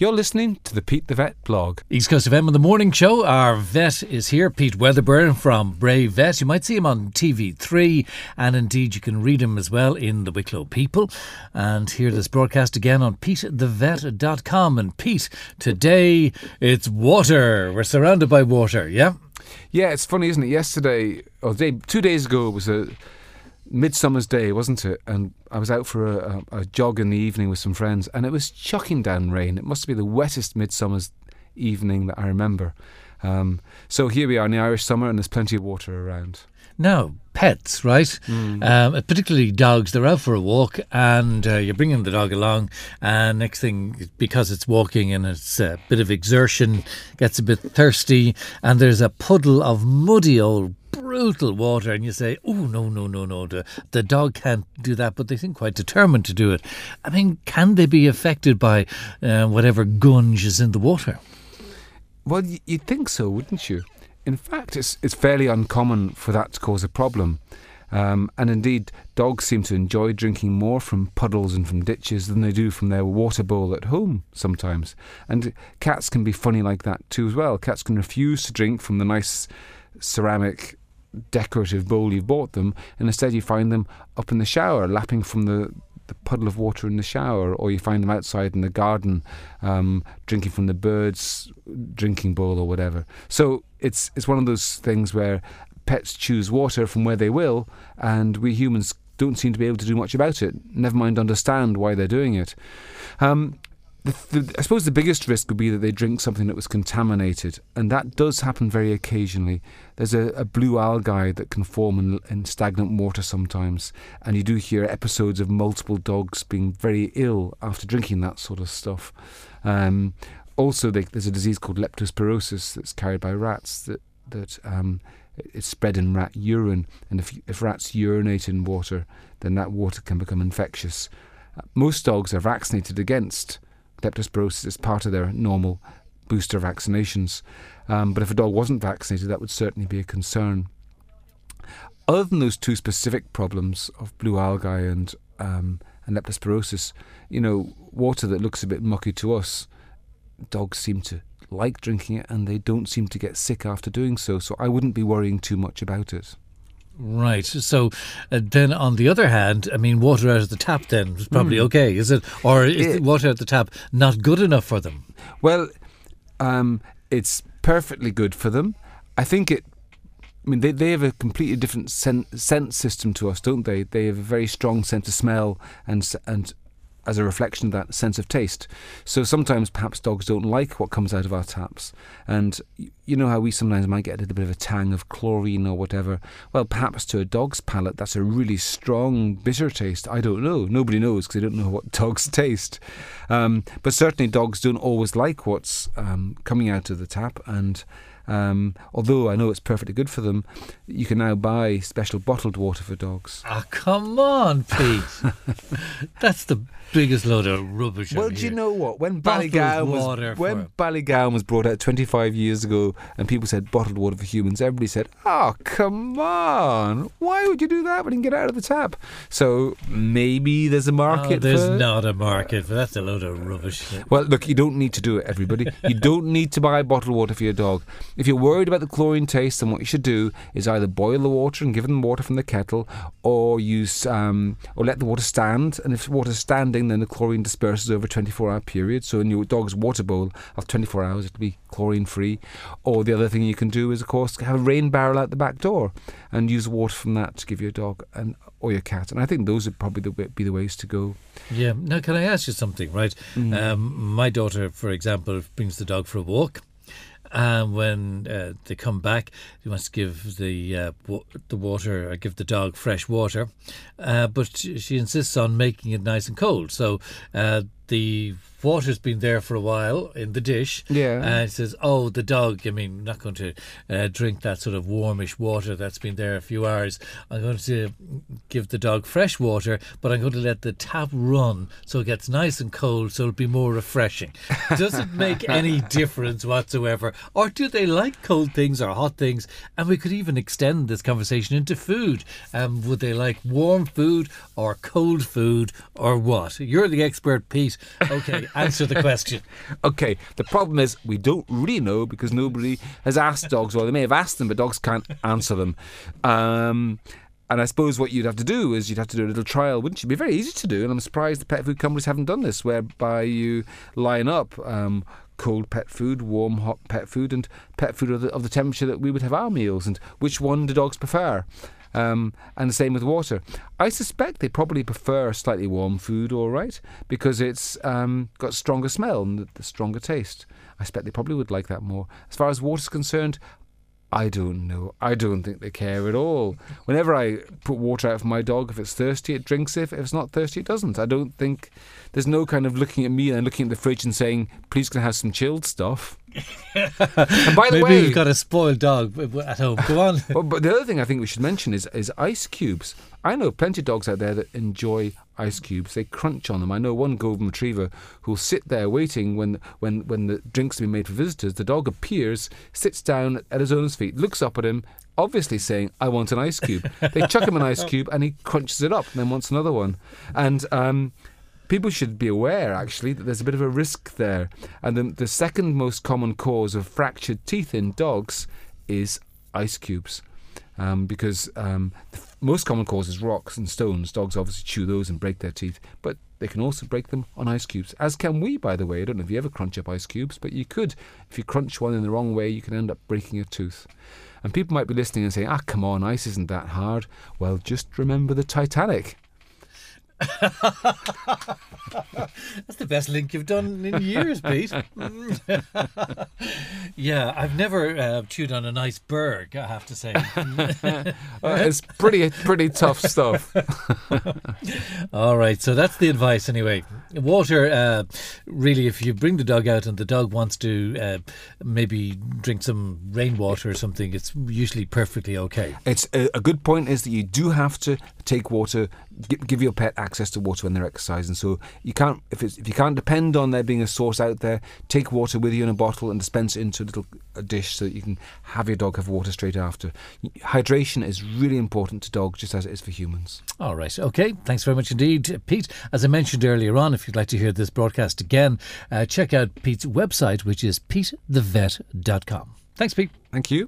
You're listening to the Pete the Vet blog. East Coast FM on the morning show. Our vet is here, Pete Wedderburn from Bray Vet. You might see him on TV3, and indeed you can read him as well in the Wicklow People. And hear this broadcast again on PeteTheVet.com. And Pete, today it's water. We're surrounded by water, yeah? Yeah, it's funny, isn't it? Yesterday, or day, two days ago, it was a midsummer's day, wasn't it? And I was out for a, a, a, jog in the evening with some friends, and it was chucking down rain. It must be the wettest midsummer's evening that I remember. Um, so here we are in the Irish summer, and there's plenty of water around. Now, pets, right? Mm. Um, particularly dogs, they're out for a walk and uh, you're bringing the dog along. And next thing, because it's walking and it's a bit of exertion, gets a bit thirsty, and there's a puddle of muddy old brutal water and you say, oh, no, no, no, no, the, the dog can't do that, but they seem quite determined to do it. I mean, can they be affected by uh, whatever gunge is in the water? Well, you'd think so, wouldn't you? In fact, it's, it's fairly uncommon for that to cause a problem. Um, and indeed, dogs seem to enjoy drinking more from puddles and from ditches than they do from their water bowl at home sometimes. And cats can be funny like that too, as well. Cats can refuse to drink from the nice ceramic decorative bowl you've bought them, and instead you find them up in the shower, lapping from the, the puddle of water in the shower, or you find them outside in the garden, um, drinking from the birds' drinking bowl or whatever. So it's it's one of those things where pets choose water from where they will, and we humans don't seem to be able to do much about it. Never mind understand why they're doing it. Um, the, the, I suppose the biggest risk would be that they drink something that was contaminated, and that does happen very occasionally. There's a, a blue algae that can form in, in, stagnant water sometimes, and you do hear episodes of multiple dogs being very ill after drinking that sort of stuff. Um, also, they, there's a disease called leptospirosis that's carried by rats that that um, it's spread in rat urine, and if if rats urinate in water, then that water can become infectious. Uh, most dogs are vaccinated against leptospirosis is part of their normal booster vaccinations. Um, but if a dog wasn't vaccinated, that would certainly be a concern. Other than those two specific problems of blue algae and um, and leptospirosis, you know, water that looks a bit mucky to us, dogs seem to like drinking it and they don't seem to get sick after doing so. So I wouldn't be worrying too much about it. Right. So uh, then, on the other hand, I mean, water out of the tap then is probably mm. okay, is it? Or is it, water out the tap not good enough for them? Well, um, it's perfectly good for them. I think it. I mean, they, they have a completely different sen- sense system to us, don't they? They have a very strong sense of smell and and as a reflection of that sense of taste. So sometimes perhaps dogs don't like what comes out of our taps. And you know how we sometimes might get a little bit of a tang of chlorine or whatever. Well, perhaps to a dog's palate, that's a really strong, bitter taste. I don't know. Nobody knows because they don't know what dogs taste. Um, but certainly, dogs don't always like what's um, coming out of the tap. And um, although I know it's perfectly good for them, you can now buy special bottled water for dogs. Ah, oh, come on, Pete. That's the biggest load of rubbish. Well, do you know what? When Ballygowan was when Ballygowan was brought out 25 years ago, and people said bottled water for humans, everybody said, "Oh, come on! Why would you do that when you can get out of the tap?" So maybe there's a market. Oh, there's for... not a market for that's a load of rubbish. Well, look, you don't need to do it, everybody. you don't need to buy bottled water for your dog. If you're worried about the chlorine taste, then what you should do is either boil the water and give them water from the kettle, or use um, or let the water stand. And if the water's standing, then the chlorine disperses over a 24-hour period. So in your dog's water bowl after 24 hours, it'll be chlorine free. Or the other thing you can do is, of course, have a rain barrel out the back door and use water from that to give your dog and or your cat. And I think those would probably the, be the ways to go. Yeah. Now, can I ask you something? Right. Mm. Um, my daughter, for example, brings the dog for a walk and when uh, they come back, you must give the uh, the water, uh, give the dog fresh water, uh, but she, she, insists on making it nice and cold. So uh, the water's been there for a while in the dish. Yeah. And it says, oh, the dog, I mean, not going to uh, drink that sort of warmish water that's been there a few hours. I'm going to give the dog fresh water, but I'm going to let the tap run so it gets nice and cold so it'll be more refreshing. Does it make any difference whatsoever? Or do they like cold things or hot things? And we could even extend this conversation into food. Um, would they like warm food or cold food or what? You're the expert, Pete. Okay, answer the question. Okay, the problem is we don't really know because nobody has asked dogs, or they may have asked them, but dogs can't answer them. Um, and I suppose what you'd have to do is you'd have to do a little trial, wouldn't you? It'd be very easy to do, and I'm surprised the pet food companies haven't done this, whereby you line up um, cold pet food, warm hot pet food, and pet food of the, of the temperature that we would have our meals, and which one do dogs prefer? Um, and the same with water. I suspect they probably prefer a slightly warm food, all right, because it's um, got stronger smell and the, stronger taste. I suspect they probably would like that more. As far as water's concerned, I don't know. I don't think they care at all. Whenever I put water out for my dog, if it's thirsty, it drinks it. If it's not thirsty, it doesn't. I don't think there's no kind of looking at me and looking at the fridge and saying, please can I have some chilled stuff. and by the Maybe way, you've got a spoiled dog at home. Go on. but, but the other thing I think we should mention is, is ice cubes. I know plenty of dogs out there that enjoy ice cubes. They crunch on them. I know one golden retriever who'll sit there waiting when when when the drinks are being made for visitors. The dog appears, sits down at his owner's feet, looks up at him, obviously saying, "I want an ice cube." They chuck him an ice cube, and he crunches it up, and then wants another one. And um, people should be aware, actually, that there's a bit of a risk there. And the, the second most common cause of fractured teeth in dogs is ice cubes. Um, because um, the most common cause is rocks and stones. Dogs obviously chew those and break their teeth, but they can also break them on ice cubes, as can we, by the way. I don't know if you ever crunch up ice cubes, but you could. If you crunch one in the wrong way, you can end up breaking a tooth. And people might be listening and saying, ah, come on, ice isn't that hard. Well, just remember the Titanic. That's the best link you've done in years, Pete. yeah, I've never uh, chewed on an iceberg. I have to say. Uh, it's pretty, pretty tough stuff. All right, so that's the advice anyway. Water, uh, really, if you bring the dog out and the dog wants to uh, maybe drink some rainwater or something, it's usually perfectly okay. It's a, a good point is that you do have to take water, give your pet access to water when they're exercising. So you can't, if it's, if you can't depend on there being a source out there, take water with you in a bottle and dispense it into a little a dish so that you can have your dog have water straight after. Hydration is really important to dogs, just as it is for humans. All right. Okay. Thanks very much indeed, Pete. As I mentioned earlier on, if you'd like to hear this broadcast again, uh, check out Pete's website, which is petethevet.com. Thanks, Pete. Thank you.